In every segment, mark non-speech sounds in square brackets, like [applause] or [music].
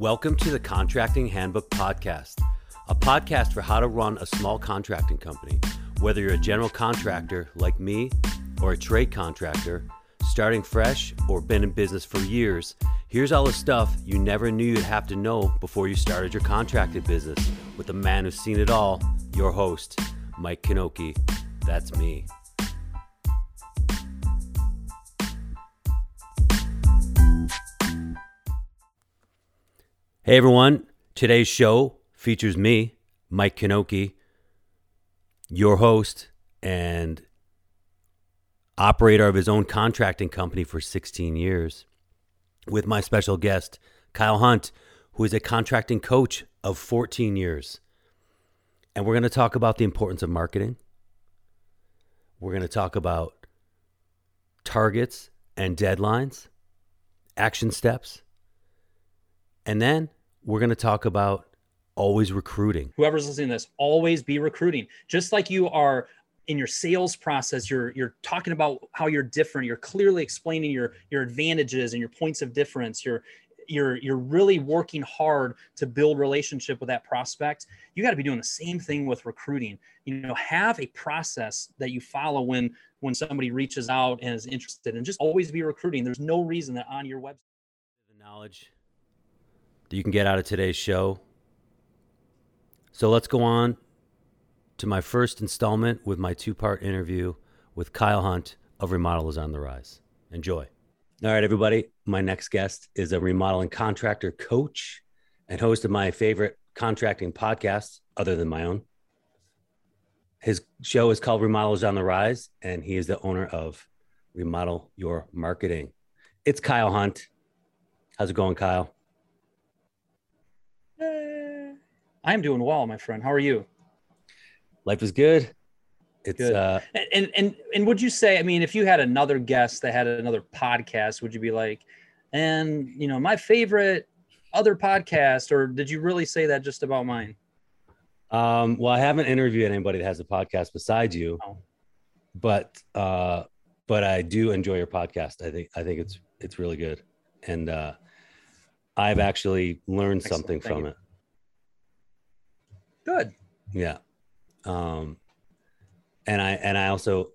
Welcome to the Contracting Handbook Podcast, a podcast for how to run a small contracting company. Whether you're a general contractor like me or a trade contractor, starting fresh or been in business for years, here's all the stuff you never knew you'd have to know before you started your contracting business with the man who's seen it all, your host, Mike Knoche. That's me. Hey everyone, today's show features me, Mike Knoche, your host and operator of his own contracting company for 16 years, with my special guest, Kyle Hunt, who is a contracting coach of 14 years. And we're going to talk about the importance of marketing. We're going to talk about targets and deadlines, action steps and then we're going to talk about always recruiting. Whoever's listening to this, always be recruiting. Just like you are in your sales process, you're you're talking about how you're different. You're clearly explaining your your advantages and your points of difference. You're you're you're really working hard to build relationship with that prospect you got to be doing the same thing with recruiting you know have a process that you follow when when somebody reaches out and is interested and just always be recruiting there's no reason that on your website the knowledge that you can get out of today's show. So let's go on to my first installment with my two part interview with Kyle Hunt of Remodelers on the Rise. Enjoy. All right, everybody. My next guest is a remodeling contractor coach and host of my favorite contracting podcast, other than my own. His show is called Remodelers on the Rise, and he is the owner of Remodel Your Marketing. It's Kyle Hunt. How's it going, Kyle? I'm doing well, my friend. How are you? Life is good. It's good. uh and and and would you say, I mean, if you had another guest that had another podcast, would you be like, and you know, my favorite other podcast, or did you really say that just about mine? Um, well, I haven't interviewed anybody that has a podcast besides you, oh. but uh, but I do enjoy your podcast. I think I think it's it's really good, and uh, I've actually learned Excellent. something Thank from you. it. Good. Yeah. Um, and I and I also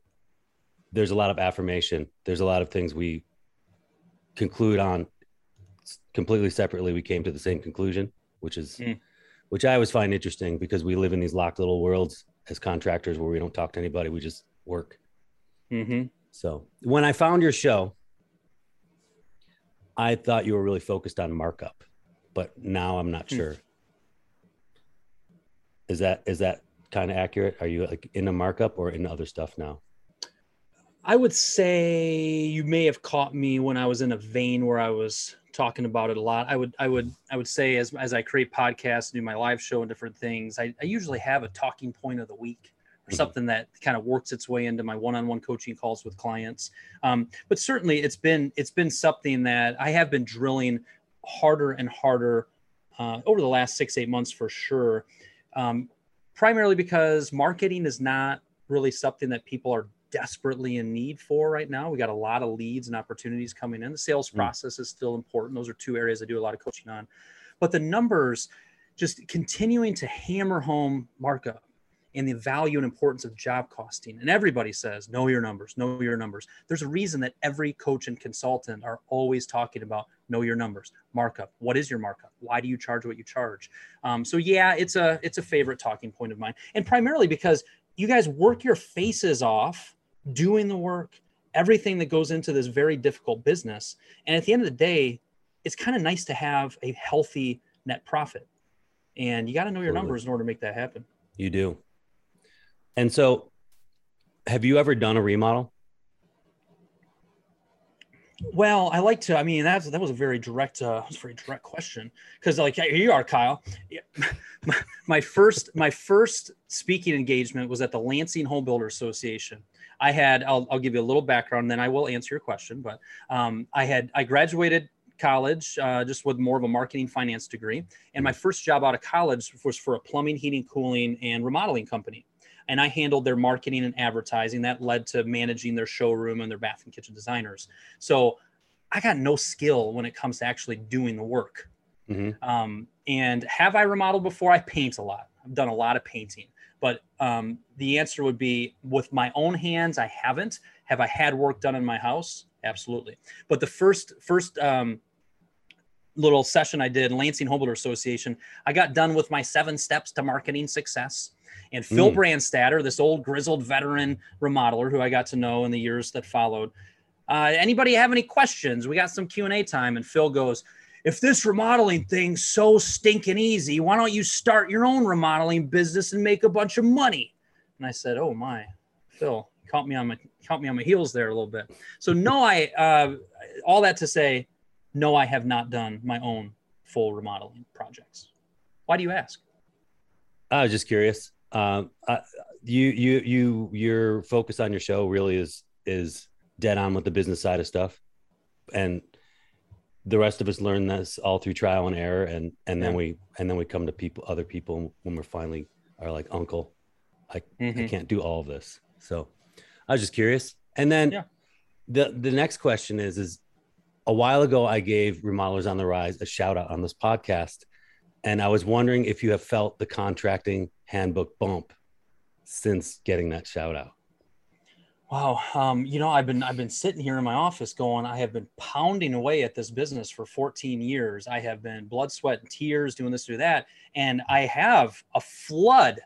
there's a lot of affirmation. There's a lot of things we conclude on completely separately. We came to the same conclusion, which is mm. which I always find interesting because we live in these locked little worlds as contractors where we don't talk to anybody. We just work. Mm-hmm. So when I found your show, I thought you were really focused on markup, but now I'm not mm. sure. Is that is that kind of accurate? Are you like in the markup or in other stuff now? I would say you may have caught me when I was in a vein where I was talking about it a lot. I would I would I would say as as I create podcasts, do my live show and different things, I, I usually have a talking point of the week or mm-hmm. something that kind of works its way into my one-on-one coaching calls with clients. Um, but certainly it's been it's been something that I have been drilling harder and harder uh, over the last six eight months for sure um, primarily because marketing is not really something that people are desperately in need for right now. We got a lot of leads and opportunities coming in. The sales mm. process is still important. Those are two areas I do a lot of coaching on. But the numbers, just continuing to hammer home markup and the value and importance of job costing. And everybody says, know your numbers, know your numbers. There's a reason that every coach and consultant are always talking about know your numbers, markup. What is your markup? Why do you charge what you charge? Um, so yeah, it's a it's a favorite talking point of mine, and primarily because you guys work your faces off doing the work, everything that goes into this very difficult business, and at the end of the day, it's kind of nice to have a healthy net profit, and you got to know your numbers in order to make that happen. You do. And so, have you ever done a remodel? Well, I like to. I mean, that's that was a very direct, uh, was a very direct question because, like, here you are, Kyle. [laughs] My, first, my first speaking engagement was at the Lansing Home Builder Association. I had, I'll, I'll give you a little background, then I will answer your question. But um, I had, I graduated college uh, just with more of a marketing finance degree, and my first job out of college was for a plumbing, heating, cooling, and remodeling company and I handled their marketing and advertising. That led to managing their showroom and their bath and kitchen designers. So I got no skill when it comes to actually doing the work. Mhm. Um, and have I remodeled before? I paint a lot. I've done a lot of painting. But um, the answer would be with my own hands, I haven't. Have I had work done in my house? Absolutely. But the first first um, little session I did, Lansing Homebuilder Association, I got done with my seven steps to marketing success. And Phil Mm. Brandstatter, this old grizzled veteran remodeler who I got to know in the years that followed. Uh, anybody have any questions? We got some Q and A time, and Phil goes, "If this remodeling thing's so stinking easy, why don't you start your own remodeling business and make a bunch of money?" And I said, "Oh my, Phil, caught me on my caught me on my heels there a little bit." So no, [laughs] I uh, all that to say, no, I have not done my own full remodeling projects. Why do you ask? I was just curious. Um, I, you, you, you, your focus on your show really is is dead on with the business side of stuff, and the rest of us learn this all through trial and error, and and then we and then we come to people, other people, when we're finally are like, Uncle, I I Mhm. can't do all of this. So I was just curious. And then Yeah. the the next question is is a while ago I gave Remodelers on the Rise a shout out on this podcast. And I was wondering if you have felt the contracting handbook bump since getting that shout out. Wow, um, you know, I've been I've been sitting here in my office going, I have been pounding away at this business for 14 years. I have been blood, sweat, and tears doing this, do that, and I have a flood,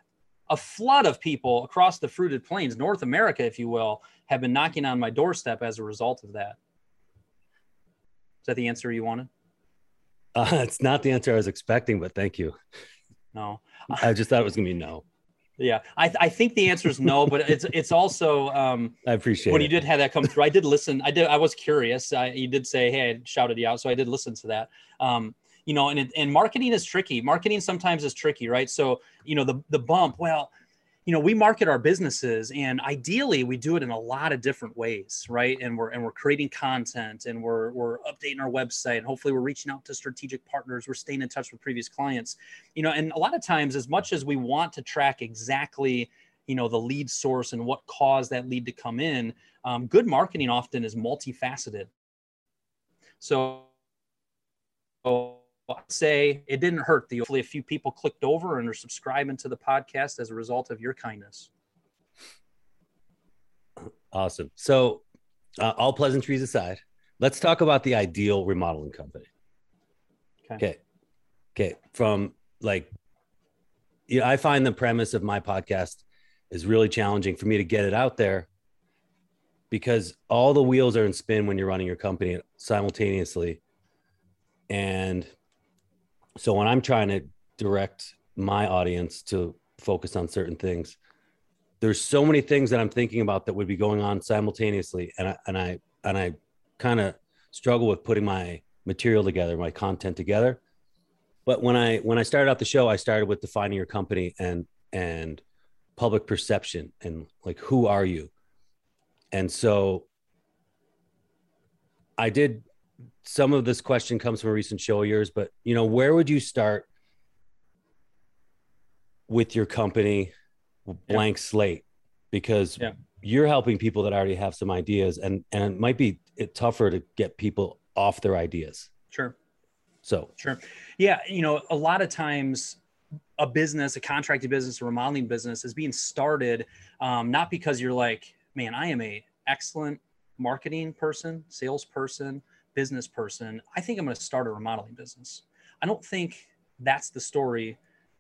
a flood of people across the fruited plains, North America, if you will, have been knocking on my doorstep as a result of that. Is that the answer you wanted? Uh, [laughs] it's not the answer I was expecting, but thank you. No. [laughs] I just thought it was gonna be no. Yeah, I, I think the answer is no, [laughs] but it's it's also um, I appreciate when it. you did have that come through, I did listen. I did. I was curious. I, you did say, "Hey," I shouted you out, so I did listen to that. Um, you know, and it, and marketing is tricky. Marketing sometimes is tricky, right? So you know, the the bump. Well, you know, we market our businesses, and ideally, we do it in a lot of different ways, right? And we're and we're creating content, and we're we're updating our website, and hopefully, we're reaching out to strategic partners. We're staying in touch with previous clients, you know. And a lot of times, as much as we want to track exactly you know the lead source and what caused that lead to come in um, good marketing often is multifaceted so so I'd say it didn't hurt the hopefully a few people clicked over and are subscribing to the podcast as a result of your kindness Awesome. So, uh, all pleasantries aside, let's talk about the ideal remodeling company. Okay. Okay. Okay. From like, yeah, I find the premise of my podcast is really challenging for me to get it out there because all the wheels are in spin when you're running your company simultaneously. And so when I'm trying to direct my audience to focus on certain things, there's so many things that I'm thinking about that would be going on simultaneously, and I and I and I kind of struggle with putting my material together, my content together. But when I when I started out the show, I started with defining your company and and public perception and like who are you, and so I did. Some of this question comes from a recent show of yours, but you know, where would you start with your company blank slate because Yeah. you're helping people that already have some ideas and and it might be it tougher to get people off their ideas sure so Sure. Yeah. You know, a lot of times a business, a contracted business, a remodeling business is being started um, not because you're like, man, I am a excellent marketing person, salesperson, business person. I think I'm going to start a remodeling business. I don't think that's the story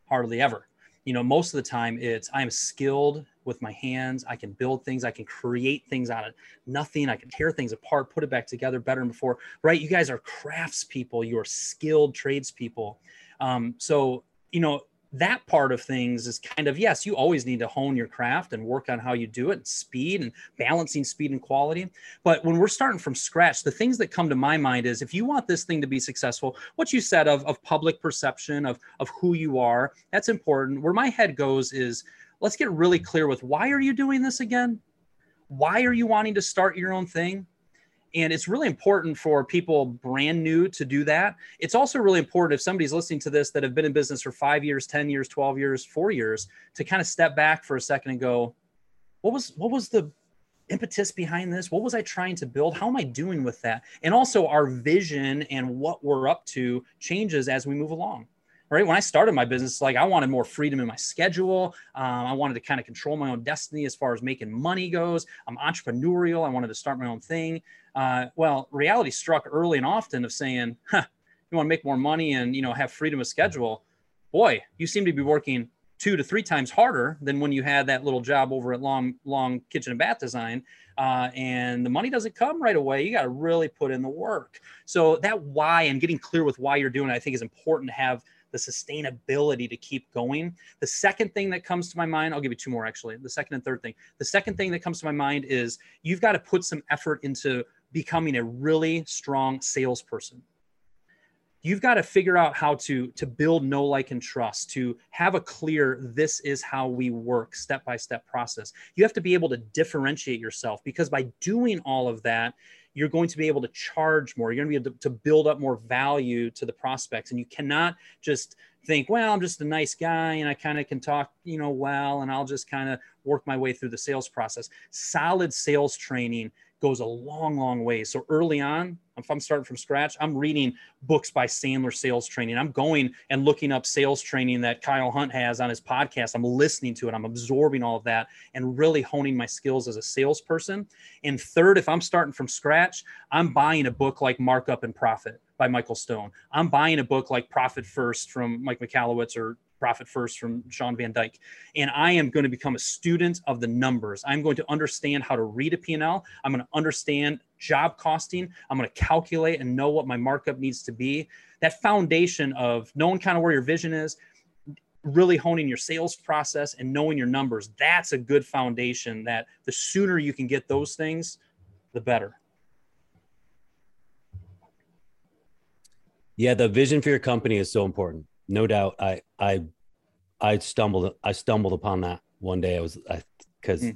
hardly ever. You know, most of the time it's I'm skilled with my hands. I can build things. I can create things out of nothing. I can tear things apart, put it back together better than before right? You guys are craftspeople, you are skilled tradespeople. Um, so, you know, that part of things is kind of yes, you always need to hone your craft and work on how you do it, and speed and balancing speed and quality. But when we're starting from scratch, the things that come to my mind is if you want this thing to be successful, what you said of, of public perception of, of who you are, that's important. Where my head goes is let's get really clear with why are you doing this again? Why are you wanting to start your own thing? And it's really important for people brand new to do that. It's also really important if somebody's listening to this that have been in business for five years, 10 years, 12 years, four years, to kind of step back for a second and go, what was what was the impetus behind this? What was I trying to build? How am I doing with that? And also, our vision and what we're up to changes as we move along. Right. When I started my business, like I wanted more freedom in my schedule. Um, I wanted to kind of control my own destiny as far as making money goes. I'm entrepreneurial. I wanted to start my own thing. Uh, well, reality struck early and often of saying, huh, you want to make more money and you know have freedom of schedule. Boy, you seem to be working two to three times harder than when you had that little job over at Long Long Kitchen and Bath Design. Uh, and the money doesn't come right away. You got to really put in the work. So that why and getting clear with why you're doing it, I think is important to have the sustainability to keep going. The second thing that comes to my mind, I'll give you two more actually. The second and third thing. The second thing that comes to my mind is you've got to put some effort into becoming a really strong salesperson you've got to figure out how to to build know like and trust to have a clear this is how we work step by step process you have to be able to differentiate yourself because by doing all of that you're going to be able to charge more. You're going to be able to, to build up more value to the prospects. And you cannot just think well i'm just a nice guy and i kind of can talk you know well and i'll just kind of work my way through the sales process. Solid sales training goes a long, long way. So early on, if I'm starting from scratch, I'm reading books by Sandler Sales Training. I'm going and looking up sales training that Kyle Hunt has on his podcast. I'm listening to it. I'm absorbing all of that and really honing my skills as a salesperson. And third, if I'm starting from scratch, I'm buying a book like Markup and Profit by Michael Stone. I'm buying a book like Profit First from Mike Michalowicz or profit first from Shawn Van Dyke. And I am going to become a student of the numbers. I'm going to understand how to read a P&L. I'm going to understand job costing. I'm going to calculate and know what my markup needs to be. That foundation of knowing kind of where your vision is, really honing your sales process and knowing your numbers. That's a good foundation that the sooner you can get those things, the better. Yeah, the vision for your company is so important no doubt i i i stumbled i stumbled upon that one day. I was i because mm.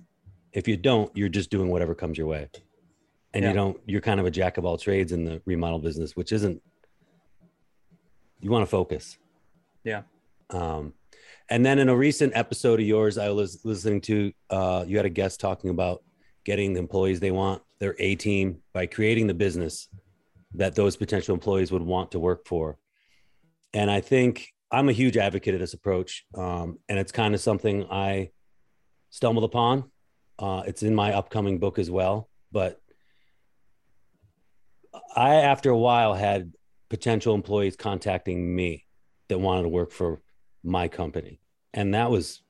if you don't you're just doing whatever comes your way. And yeah. you don't you're kind of a jack of all trades in the remodel business which isn't you want to focus. Yeah. Um and then in a recent episode of yours i was listening to uh you had a guest talking about getting the employees they want their a team by creating the business that those potential employees would want to work for and I think I'm a huge advocate of this approach. Um, and it's kind of something I stumbled upon. Uh, it's in my upcoming book as well. But I, after a while, had potential employees contacting me that wanted to work for my company. And that was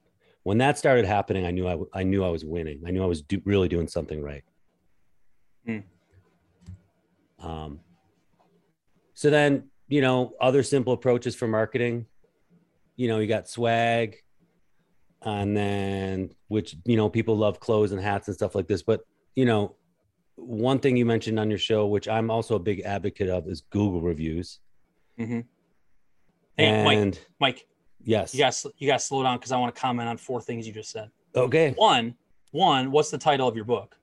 when that started happening. I knew I, w- I knew I was winning. I knew I was do- really doing something right. Mm. Um, so then you know, other simple approaches for marketing. You know, you got swag, and then which you know people love clothes and hats and stuff like this. But you know, one thing you mentioned on your show, which I'm also a big advocate of, is Google reviews. Mm-hmm. Hey, and, Mike. Mike. Yes. You got you got to slow down because I want to comment on four things you just said. Okay. One, one. What's the title of your book?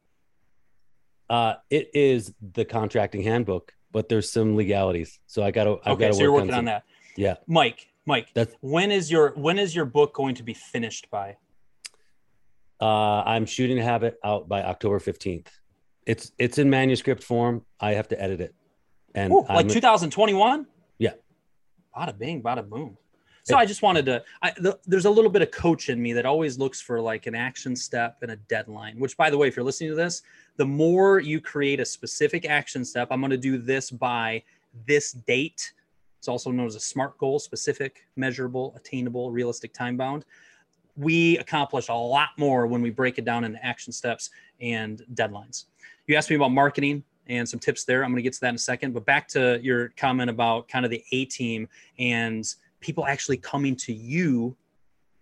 Uh, it is the contracting handbook but there's some legalities. So I got to. Okay, gotta so you're working on, on, that. Yeah, Mike. Mike. That's, when is your when is your book going to be finished by? Uh, I'm shooting to have it out by October 15th. It's it's in manuscript form. I have to edit it. And Ooh, like 2021. Yeah. Bada bing, bada boom. So I just wanted to. I, the, there's a little bit of coach in me that always looks for like an action step and a deadline. Which, by the way, if you're listening to this, the more you create a specific action step, I'm going to do this by this date. It's also known as a SMART goal: specific, measurable, attainable, realistic, time bound. We accomplish a lot more when we break it down into action steps and deadlines. You asked me about marketing and some tips there. I'm going to get to that in a second. But back to your comment about kind of the A team and people actually coming to you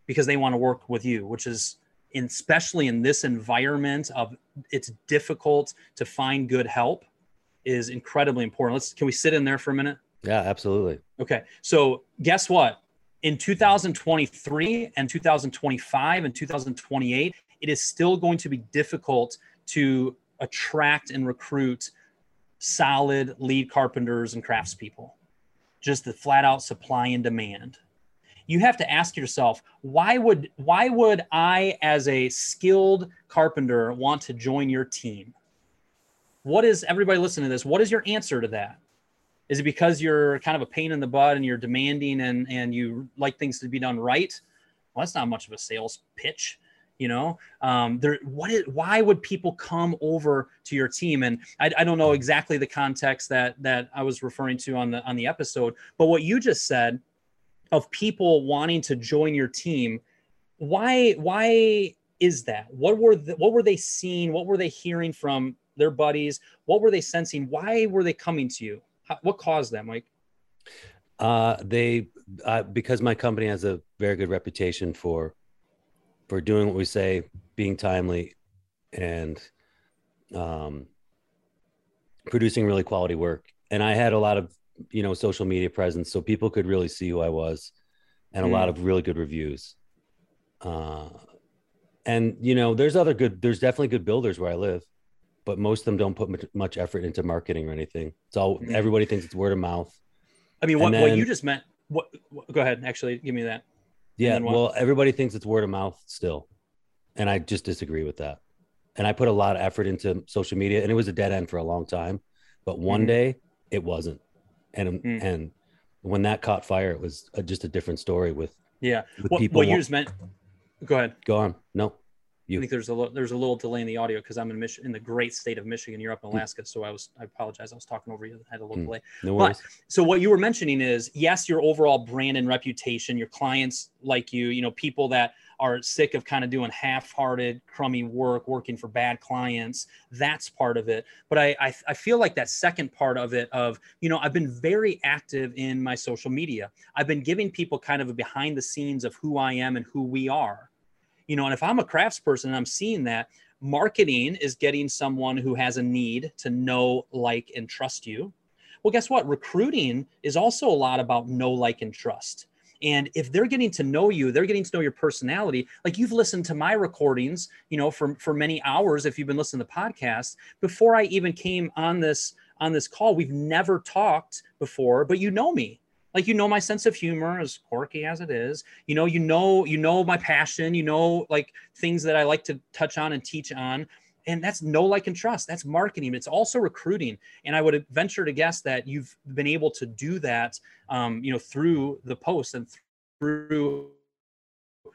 because they want to work with you, which is in, especially in this environment of it's difficult to find good help is incredibly important. Let's can we sit in there for a minute? Yeah, absolutely. Okay. So guess what? In 2023 and 2025 and 2028, it is still going to be difficult to attract and recruit solid lead carpenters and craftspeople just the flat out supply and demand. you have to ask yourself why would why would i as a skilled carpenter want to join your team? What is everybody listening to this what is your answer to that? Is it because you're kind of a pain in the butt and you're demanding and and you like things to be done right? Well that's not much of a sales pitch you know? Um, there what is why would people come over to your team? And I, I don't know exactly the context that that i was referring to on the on the episode but what you just said of people wanting to join your team why why is that? What were the, what were they seeing? What were they hearing from their buddies? What were they sensing? Why were they coming to you? How, what caused that mike? Uh they uh, because my company has a very good reputation for for doing what we say being timely and um producing really quality work. And i had a lot of you know social media presence so people could really see who i was and a Mm. lot of really good reviews. Uh and you know there's other good there's definitely good builders where i live but most of them don't put much, effort into marketing or anything. It's all Mm. everybody thinks it's word of mouth. I mean what, And what you just meant what, what go ahead actually give me that yeah well everybody thinks it's word of mouth still and i just disagree with that. And i put a lot of effort into social media and it was a dead end for a long time but one Mhm. day it wasn't. And Mm. and when that caught fire it was a, just a different story with, yeah. with what, people what you just meant go ahead. Go on. No I think there's a little there's a little delay in the audio because I'm in Mich- in the great state of Michigan. You're up in Alaska, so I was I apologize. I was talking over you. I had a little Mm. delay. no But- worries So what you were mentioning is yes, your overall brand and reputation, your clients like you, you know, people that are sick of kind of doing half-hearted, crummy work, working for bad clients. That's part of it. But I, I I feel like that second part of it of you know I've been very active in my social media. I've been giving people kind of a behind the scenes of who I am and who we are. You know, and if I'm a craftsperson and I'm seeing that, marketing is getting someone who has a need to know, like, and trust you. Well, guess what? Recruiting is also a lot about know, like, and trust. And if they're getting to know you, they're getting to know your personality. Like you've listened to my recordings, you know, for for many hours. If you've been listening to podcasts before I even came on this on this call, we've never talked before, but you know me. Like you know my sense of humor, as quirky as it is. You know, you know, you know my passion. You know, like things that I like to touch on and teach on and that's know like and trust that's marketing it's also recruiting and i would venture to guess that you've been able to do that um, you know through the post and through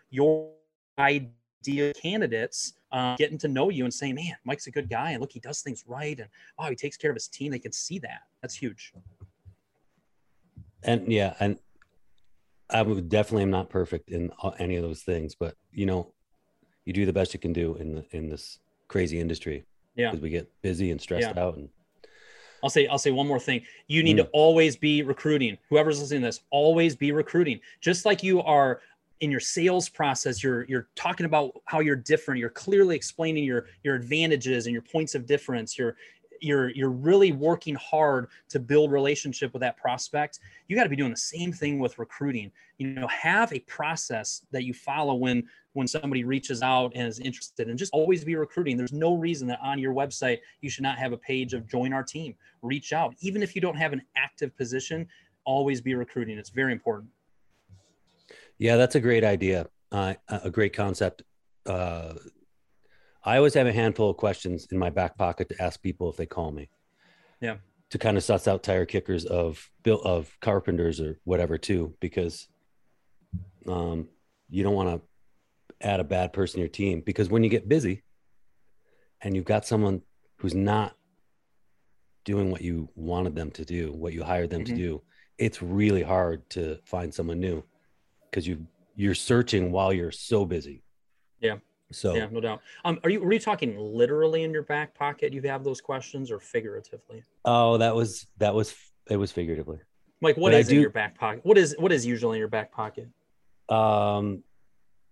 your ideal candidates uh, getting to know you and saying man mike's a good guy and look he does things right and oh he takes care of his team they can see that that's huge and yeah and i would definitely am not perfect in uh, any of those things but you know you do the best you can do in the in this crazy industry Yeah. because we get busy and stressed out and I'll say I'll say one more thing. You need to mm. always be recruiting. Whoever's listening to this, always be recruiting. Just like you are in your sales process, you're you're talking about how you're different. You're clearly explaining your your advantages and your points of difference. You're you're you're really working hard to build relationship with that prospect. You got to be doing the same thing with recruiting. You know, have a process that you follow when when somebody reaches out and is interested and just always be recruiting. There's no reason that on your website you should not have a page of join our team reach out. Even if you don't have an active position, always be recruiting. It's very important. Yeah, that's a great idea. Uh, a great concept. Uh, I always have a handful of questions in my back pocket to ask people if they call me. Yeah. To kind of suss out tire kickers of built of carpenters or whatever too, because um, you don't want to add a bad person to your team because when you get busy and you've got someone who's not doing what you wanted them to do, what you hired them to Mhm. do, it's really hard to find someone new because you you're searching while you're so busy. Yeah. So Yeah, no doubt. Um, are you were you talking literally in your back pocket? You have those questions, or figuratively? oh, that was that was it was figuratively. Like, what But is in your back pocket? What is what is usually in your back pocket? Um,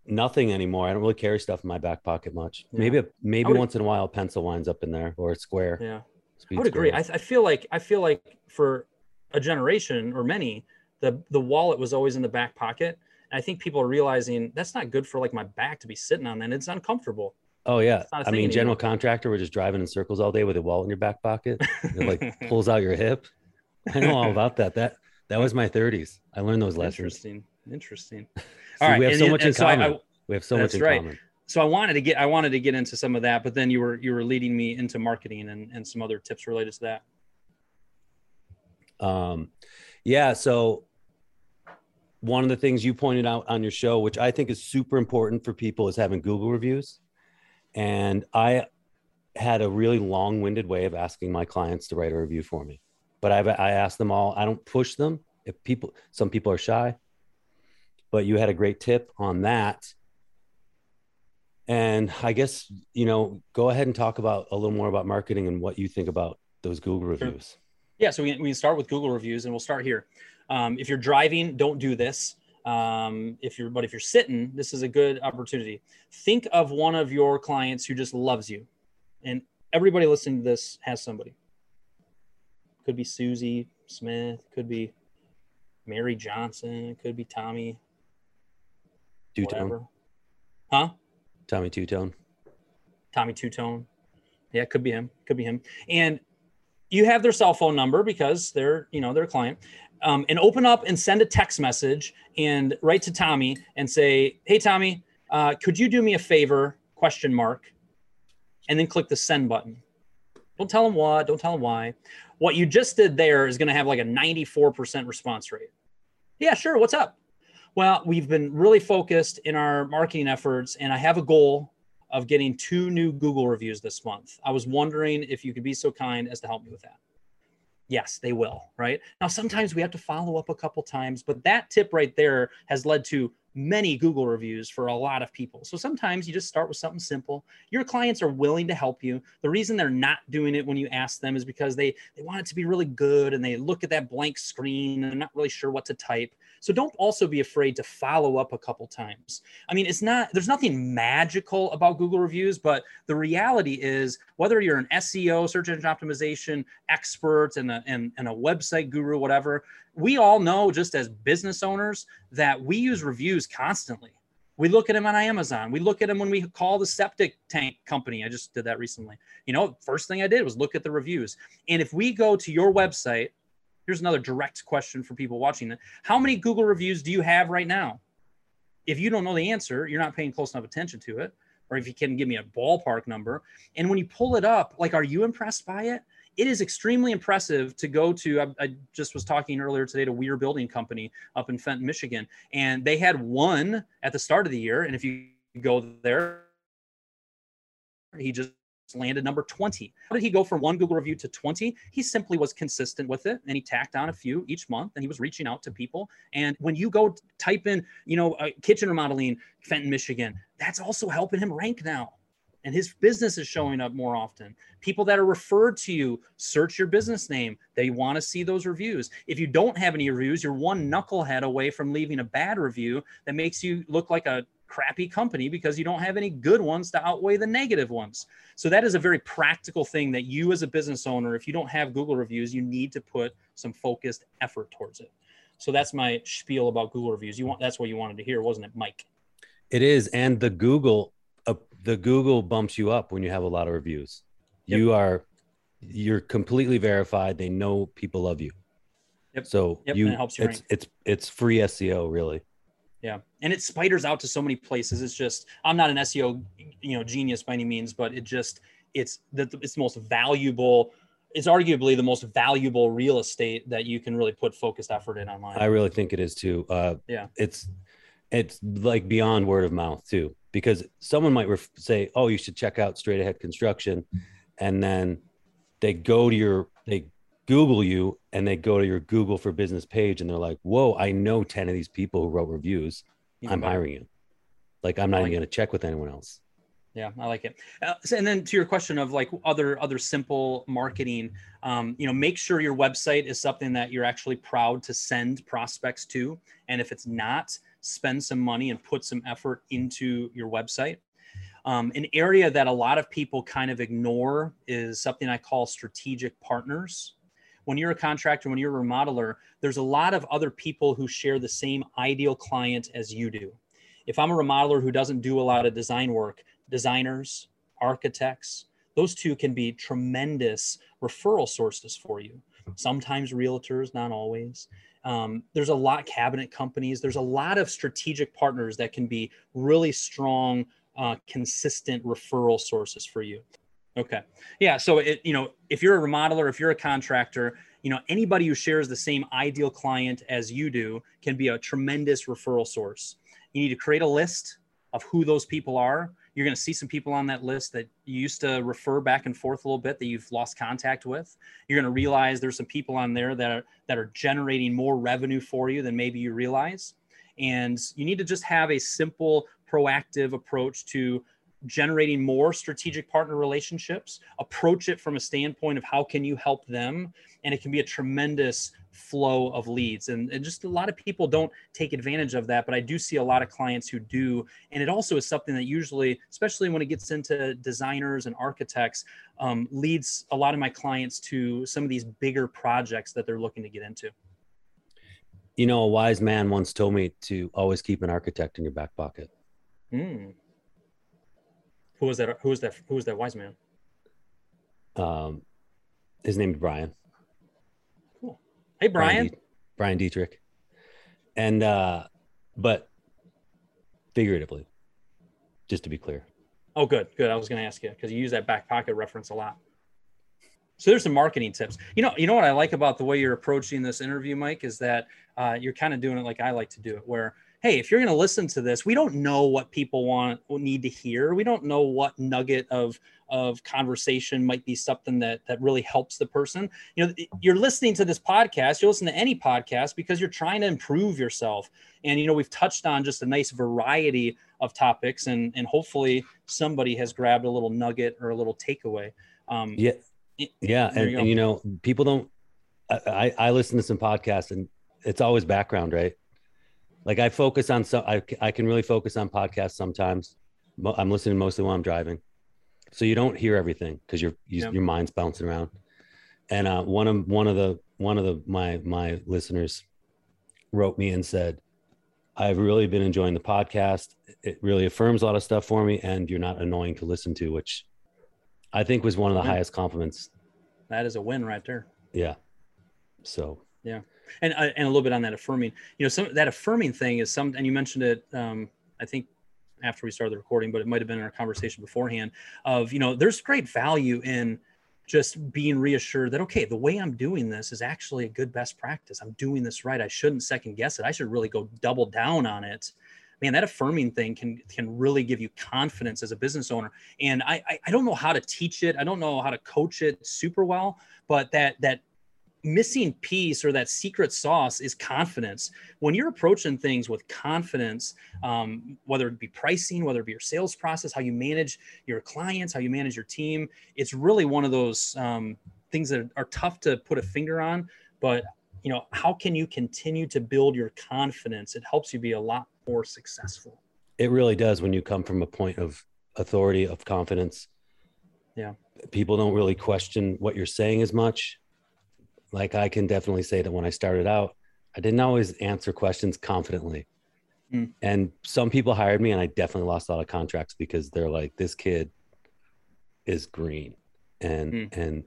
nothing anymore. I don't really carry stuff in my back pocket much. Yeah. Maybe a, maybe once in a while, a pencil winds up in there or a square. Yeah, speed I would agree. I, I feel like I feel like for a generation or many, the the wallet was always in the back pocket. And I think people are realizing that's not good for like my back to be sitting on. Then it's uncomfortable. oh yeah. I a I thing mean, anymore. general contractor, we're just driving in circles all day with a wallet in your back pocket. It like [laughs] pulls out your hip. I know all about that. That that was my 30s. I learned those lessons. Interesting. Interesting. [laughs] See, All right, we have and- so and- much in and so I- common. We have so much in right. common. so I wanted to get I wanted to get into some of that, but then you were you were leading me into marketing and, and some other tips related to that. Um, yeah. So one of the things you pointed out on your show, which I think is super important for people, is having Google reviews. And I had a really long-winded way of asking my clients to write a review for me, but I've I asked them all. I don't push them. If people, some people are shy, but you had a great tip on that. And I guess you know, go ahead and talk about a little more about marketing and what you think about those Google reviews. Yeah, so we, we can start with Google reviews, and we'll start here. Um, if you're driving, don't do this. Um, if you're, but if you're sitting, this is a good opportunity. Think of one of your clients who just loves you, and everybody listening to this has somebody. Could be Susie Smith, could be Mary Johnson, could be Tommy, Two tone. Huh? Tommy Two Tone. Tommy Two Tone. Yeah, could be him. Could be him. And you have their cell phone number because they're, you know, they're client. Um, and open up and send a text message and write to Tommy and say, "Hey, Tommy, uh, could you do me a favor?" Question mark, and then click the send button. Don't tell him what. Don't tell him why. What you just did there is going to have like a 94% response rate. Yeah, sure. What's up? Well, we've been really focused in our marketing efforts, and I have a goal of getting two new Google reviews this month. I was wondering if you could be so kind as to help me with that. Yes, they will, right? Now, sometimes we have to follow up a couple times, but that tip right there has led to many Google reviews for a lot of people. So sometimes you just start with something simple. Your clients are willing to help you. The reason they're not doing it when you ask them is because they they want it to be really good and they look at that blank screen and they're not really sure what to type. So don't also be afraid to follow up a couple times. I mean, it's not there's nothing magical about Google reviews, but the reality is whether you're an SEO, search engine optimization expert and a, and, and a website guru, whatever, we all know just as business owners that we use reviews constantly. We look at them on Amazon. We look at them when we call the septic tank company. I just did that recently. You know, first thing I did was look at the reviews. And if we go to your website, here's another direct question for people watching. How many Google reviews do you have right now? If you don't know the answer, you're not paying close enough attention to it. Or if you can give me a ballpark number. And when you pull it up, like, are you impressed by it? It is extremely impressive to go to. I, I, just was talking earlier today to Weir Building Company up in Fenton, Michigan, and they had one at the start of the year. And if you go there, he just landed number 20. How did he go from one Google review to 20? He simply was consistent with it and he tacked on a few each month and he was reaching out to people. And when you go type in, you know, uh, kitchen remodeling, Fenton, Michigan, that's also helping him rank now and his business is showing up more often. People that are referred to you, search your business name. They want to see those reviews. If you don't have any reviews, you're one knucklehead away from leaving a bad review that makes you look like a crappy company because you don't have any good ones to outweigh the negative ones. So that is a very practical thing that you as a business owner, if you don't have Google reviews, you need to put some focused effort towards it. So that's my spiel about Google reviews. You want that's what you wanted to hear, wasn't it, Mike? It is, and the Google, the Google bumps you up when you have a lot of reviews. Yep. You are, you're completely verified. They know people love you. Yep. So Yep, you, it helps you it's rank. it's it's free SEO really. Yeah, and it spiders out to so many places. It's just I'm not an SEO, you know, genius by any means, but it just it's the it's the most valuable. It's arguably the most valuable real estate that you can really put focused effort in online. I really think it is too. Uh, Yeah. It's it's like beyond word of mouth too, because someone might ref- say, "Oh, you should check out Straight Ahead Construction," and then they go to your they Google you and they go to your Google for Business page and they're like, "Whoa, I know ten of these people who wrote reviews. I'm hiring you." Like I'm not like even going to check with anyone else. Yeah, I like it. Uh, so- and then to your question of like other other simple marketing, um, you know, make sure your website is something that you're actually proud to send prospects to, and if it's not, spend some money and put some effort into your website. Um, an area that a lot of people kind of ignore is something I call strategic partners. When you're a contractor, when you're a remodeler, there's a lot of other people who share the same ideal client as you do. If I'm a remodeler who doesn't do a lot of design work, designers, architects, those two can be tremendous referral sources for you. Sometimes realtors, not always. Um, there's a lot cabinet companies. There's a lot of strategic partners that can be really strong, uh, consistent referral sources for you. Okay. Yeah. So it, you know, if you're a remodeler, if you're a contractor, you know, anybody who shares the same ideal client as you do can be a tremendous referral source. You need to create a list of who those people are. You're going to see some people on that list that you used to refer back and forth a little bit that you've lost contact with. You're going to realize there's some people on there that are that are generating more revenue for you than maybe you realize. And you need to just have a simple proactive approach to generating more strategic partner relationships approach it from a standpoint of how can you help them and it can be a tremendous flow of leads. And, and, just a lot of people don't take advantage of that but i do see a lot of clients who do. And it also is something that usually especially when it gets into designers and architects um, leads a lot of my clients to some of these bigger projects that they're looking to get into. You know a wise man once told me to always keep an architect in your back pocket. Mm. Who was that? Who was that? Who was that wise man? Um, his name is Brian. Cool. Hey, Brian. Brian, Brian Dietrich. And uh, but figuratively, just to be clear. Oh, good, good. I was going to ask you because you use that back pocket reference a lot. So there's some marketing tips. You know, you know what I like about the way you're approaching this interview, Mike, is that uh, you're kind of doing it like I like to do it, where hey, if you're going to listen to this, we don't know what people want need to hear. We don't know what nugget of of conversation might be something that that really helps the person. You know, you're listening to this podcast, you listen to any podcast because you're trying to improve yourself. And you know, we've touched on just a nice variety of topics and and hopefully somebody has grabbed a little nugget or a little takeaway. Um, yeah. Yeah, and you, and you know, people don't I, I listen to some podcasts and it's always background, right? Like I focus on so I, I can really focus on podcasts sometimes. I'm listening mostly while I'm driving, so you don't hear everything because your you, your mind's bouncing around. And uh, one of one of the one of the my my listeners wrote me and said, "I've really been enjoying the podcast. It really affirms a lot of stuff for me, and you're not annoying to listen to," which I think was one of the highest compliments. That is a win right there. Yeah. So yeah. And uh, and a little bit on that affirming you know some that affirming thing is some and you mentioned it um, i think after we started the recording but it might have been in our conversation beforehand of you know there's great value in just being reassured that okay the way i'm doing this is actually a good best practice. I'm doing this right. I shouldn't second guess it. I should really go double down on it. Man that affirming thing can can really give you confidence as a business owner. And I, I i don't know how to teach it. I don't know how to coach it super well but that that missing piece or that secret sauce is confidence. When you're approaching things with confidence, um, whether it be pricing, whether it be your sales process, how you manage your clients, how you manage your team, it's really one of those um, things that are tough to put a finger on. But you know, how can you continue to build your confidence? It helps you be a lot more successful. It really does when you come from a point of authority, of confidence. Yeah. People don't really question what you're saying as much like I can definitely say that when I started out, I didn't always answer questions confidently. Mm. And some people hired me and I definitely lost a lot of contracts because they're like, this kid is green. And mm. and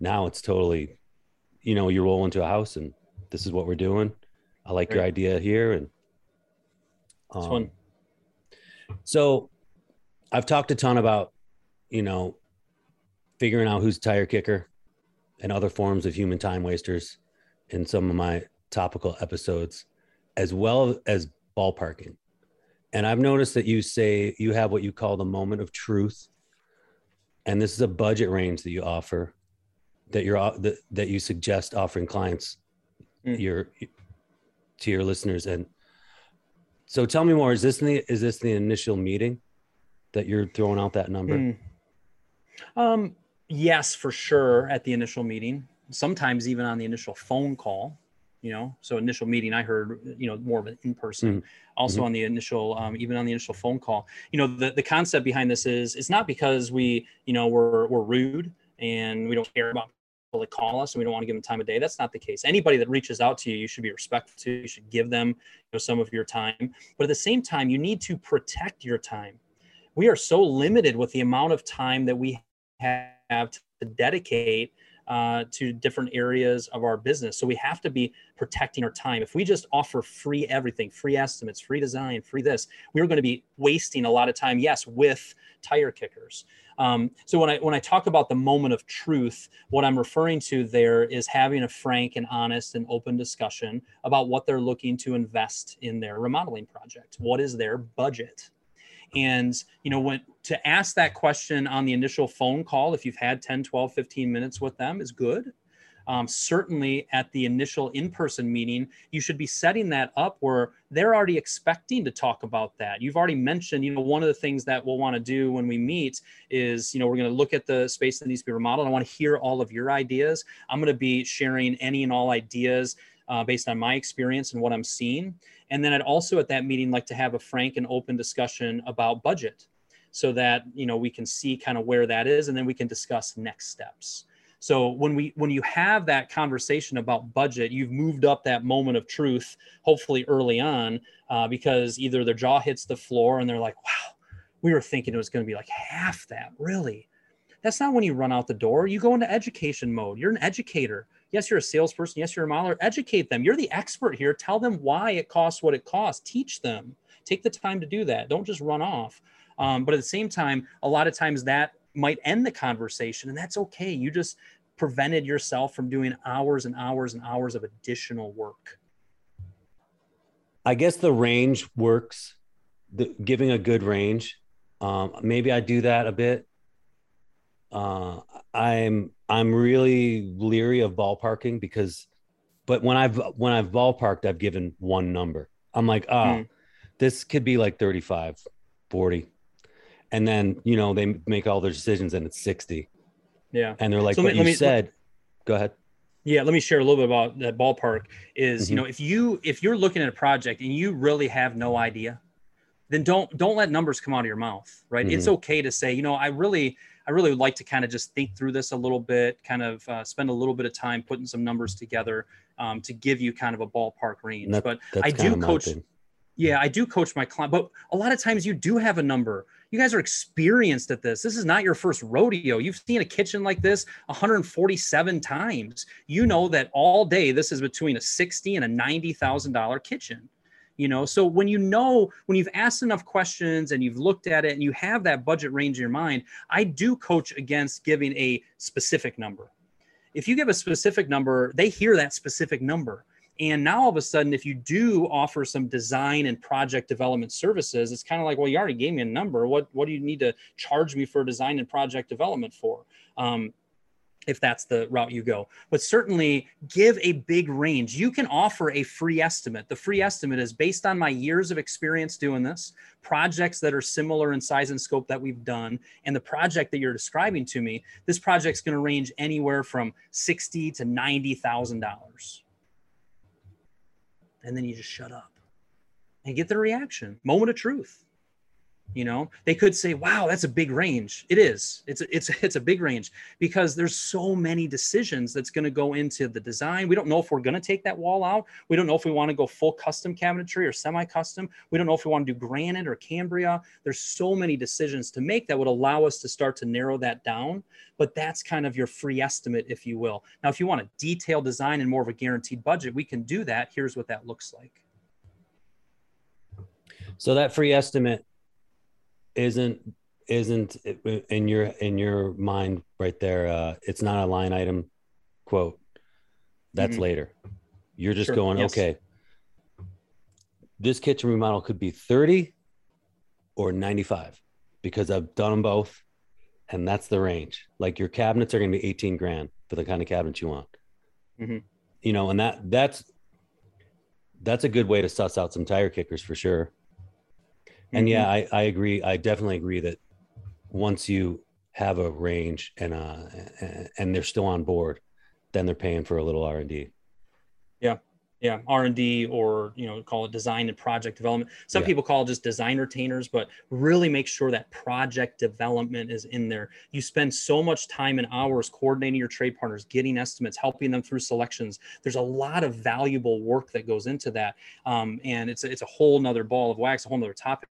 now it's totally, you know, you roll into a house and this is what we're doing. I like right. your idea here. And um, so I've talked a ton about, you know, figuring out who's tire kicker and other forms of human time wasters in some of my topical episodes, as well as ballparking. And I've noticed that you say you have what you call the moment of truth. And this is a budget range that you offer that you're that, that you suggest offering clients mm. your to your listeners and so tell me more is this the is this the initial meeting that you're throwing out that number mm. um yes, for sure at the initial meeting, sometimes even on the initial phone call, you know, so initial meeting, I heard, you know, more of an in-person, mm-hmm. also mm-hmm. on the initial, um, even on the initial phone call, you know, the, the concept behind this is, it's not because we, you know, we're, we're rude and we don't care about people that call us and we don't want to give them time of day. That's not the case. Anybody that reaches out to you, you should be respectful to, you should give them you know, some of your time, but at the same time, you need to protect your time. We are so limited with the amount of time that we have have to dedicate uh, to different areas of our business. So we have to be protecting our time. If we just offer free everything, free estimates, free design, free this, we're going to be wasting a lot of time. Yes, with tire kickers. Um, so when I when I talk about the moment of truth, what I'm referring to there is having a frank and honest and open discussion about what they're looking to invest in their remodeling project. What is their budget? And, you know, when to ask that question on the initial phone call, if you've had 10, 12, 15 minutes with them is good. Um, certainly at the initial in-person meeting you should be setting that up where they're already expecting to talk about that. You've already mentioned you know one of the things that we'll want to do when we meet is you know we're going to look at the space that needs to be remodeled. I want to hear all of your ideas. I'm going to be sharing any and all ideas uh, based on my experience and what i'm seeing and then I'd also at that meeting like to have a frank and open discussion about budget so that, you know, we can see kind of where that is and then we can discuss next steps. So when we when you have that conversation about budget, you've moved up that moment of truth, hopefully early on, uh, because either their jaw hits the floor and they're like, "Wow, we were thinking it was going to be like half that, really." That's not when you run out the door. You go into education mode. You're an educator. Yes, you're a salesperson. Yes, you're a modeler. Educate them. You're the expert here. Tell them why it costs what it costs. Teach them. Take the time to do that. Don't just run off. Um, but at the same time, a lot of times that might end the conversation, and that's okay. You just prevented yourself from doing hours and hours and hours of additional work. I guess the range works, the, giving a good range. Um, maybe I do that a bit. Uh, I'm I'm really leery of ballparking because, but when I've when I've ballparked, I've given one number. I'm like, oh, mm. this could be like 35, 40. And then, you know, they make all their decisions and it's 60. Yeah. And they're like, so but me, you said, me, go ahead. Yeah, let me share a little bit about that ballpark is, mm-hmm. you know, if you if you're looking at a project and you really have no idea, then don't don't let numbers come out of your mouth, right? Mm-hmm. It's okay to say, you know, I really I really would like to kind of just think through this a little bit, kind of uh, spend a little bit of time putting some numbers together um, to give you kind of a ballpark range. That, but I do coach. Yeah, I do coach my client, but a lot of times you do have a number. You guys are experienced at this. This is not your first rodeo. You've seen a kitchen like this 147 times. You know that all day this is between a 60 and a $90,000 kitchen you know? So when you know when you've asked enough questions and you've looked at it and you have that budget range in your mind i do coach against giving a specific number. If you give a specific number they hear that specific number. And now all of a sudden if you do offer some design and project development services it's kind of like well you already gave me a number. What what do you need to charge me for design and project development for? Um, if that's the route you go. But certainly give a big range. You can offer a free estimate. The free estimate is based on my years of experience doing this, projects that are similar in size and scope that we've done, and the project that you're describing to me. This project's going to range anywhere from sixty to ninety thousand dollars. And then you just shut up and get the reaction. Moment of truth you know? They could say wow that's a big range. It is. It's a, it's [laughs] it's a big range because there's so many decisions that's going to go into the design. We don't know if we're going to take that wall out. We don't know if we want to go full custom cabinetry or semi custom we don't know if we want to do granite or cambria. There's so many decisions to make that would allow us to start to narrow that down but that's kind of your free estimate if you will. Now if you want a detailed design and more of a guaranteed budget we can do that. Here's what that looks like. So that free estimate isn't isn't in your in your mind right there uh it's not a line item quote that's mm-hmm. later you're just sure. going yes. okay this kitchen remodel could be 30 or 95 because i've done them both and that's the range like your cabinets are going to be 18 grand for the kind of cabinets you want mm-hmm. you know and that that's that's a good way to suss out some tire kickers for sure and mm-hmm. yeah, I, I agree. I definitely agree that once you have a range and uh and they're still on board, then they're paying for a little R and D. Yeah, yeah, R and D or you know call it design and project development. Some yeah. people call it just design retainers, but really make sure that project development is in there. You spend so much time and hours coordinating your trade partners, getting estimates, helping them through selections. There's a lot of valuable work that goes into that, um, and it's it's a whole nother ball of wax, a whole nother topic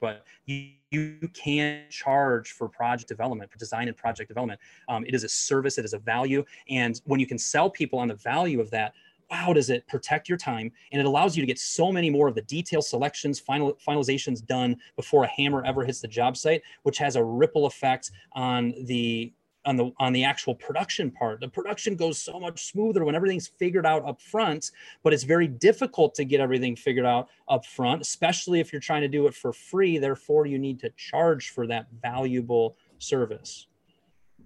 but you, you can charge for project development, for design and project development. Um, it is a service, it is a value. And when you can sell people on the value of that, wow, does it protect your time? And it allows you to get so many more of the detail selections, final finalizations done before a hammer ever hits the job site, which has a ripple effect on the on the on the actual production part. The production goes so much smoother when everything's figured out up front but it's very difficult to get everything figured out up front especially if you're trying to do it for free. Therefore you need to charge for that valuable service.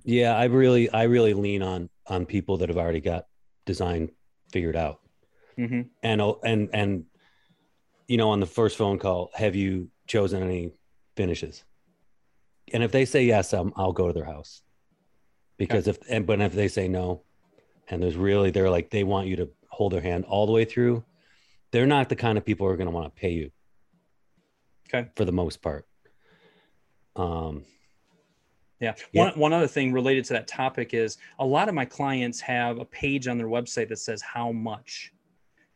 Yeah i really i really lean on on people that have already got design figured out. Mm-hmm. and and and you know on the first phone call have you chosen any finishes? And if they say yes um, i'll go to their house because if and but if they say no and there's really they're like they want you to hold their hand all the way through they're not the kind of people who are going to want to pay you. Okay. For the most part. Um yeah. yeah. One, one other thing related to that topic is a lot of my clients have a page on their website that says how much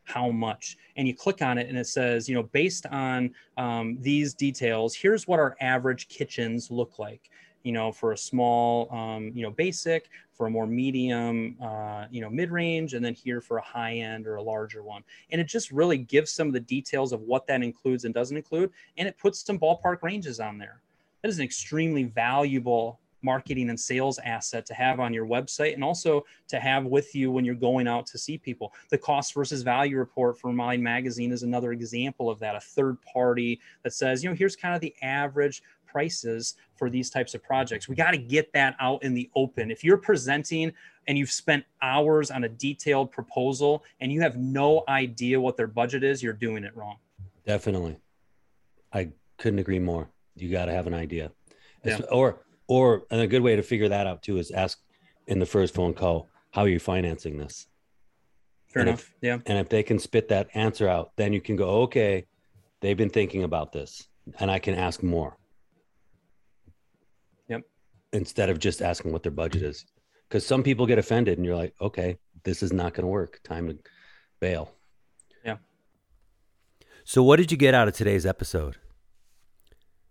how much and you click on it and it says you know based on um, these details here's what our average kitchens look like you know, for a small, um, you know, basic, for a more medium, uh, you know, mid-range, and then here for a high end or a larger one. And it just really gives some of the details of what that includes and doesn't include, and it puts some ballpark ranges on there. That is an extremely valuable marketing and sales asset to have on your website and also to have with you when you're going out to see people. The cost versus value report for Mind Magazine is another example of that, a third party that says, you know, here's kind of the average prices for these types of projects. We got to get that out in the open. If you're presenting and you've spent hours on a detailed proposal and you have no idea what their budget is, you're doing it wrong. Definitely. I couldn't agree more. You got to have an idea. Yeah. Or or a good way to figure that out too is ask in the first phone call, how are you financing this? Fair and enough. If, yeah. And if they can spit that answer out, then you can go, okay, they've been thinking about this and I can ask more instead of just asking what their budget is. Because some people get offended and you're like, okay, this is not going to work. Time to bail. Yeah. So, what did you get out of today's episode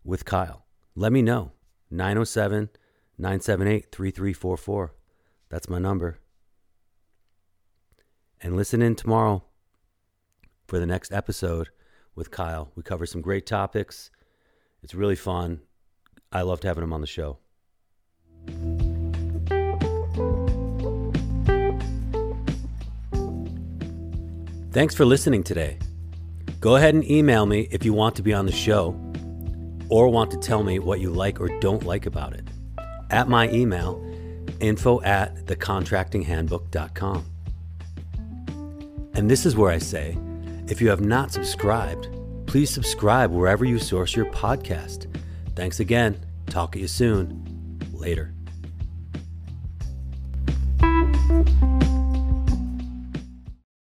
with Kyle? Let me know. 907 978 3344. That's my number. And listen in tomorrow for the next episode with Kyle. We cover some great topics. It's really fun. I loved having him on the show. Thanks for listening today. Go ahead and email me if you want to be on the show or want to tell me what you like or don't like about it. At my email, info at thecontractinghandbook.com. And this is where I say if you have not subscribed, please subscribe wherever you source your podcast. Thanks again. Talk to you soon. Later.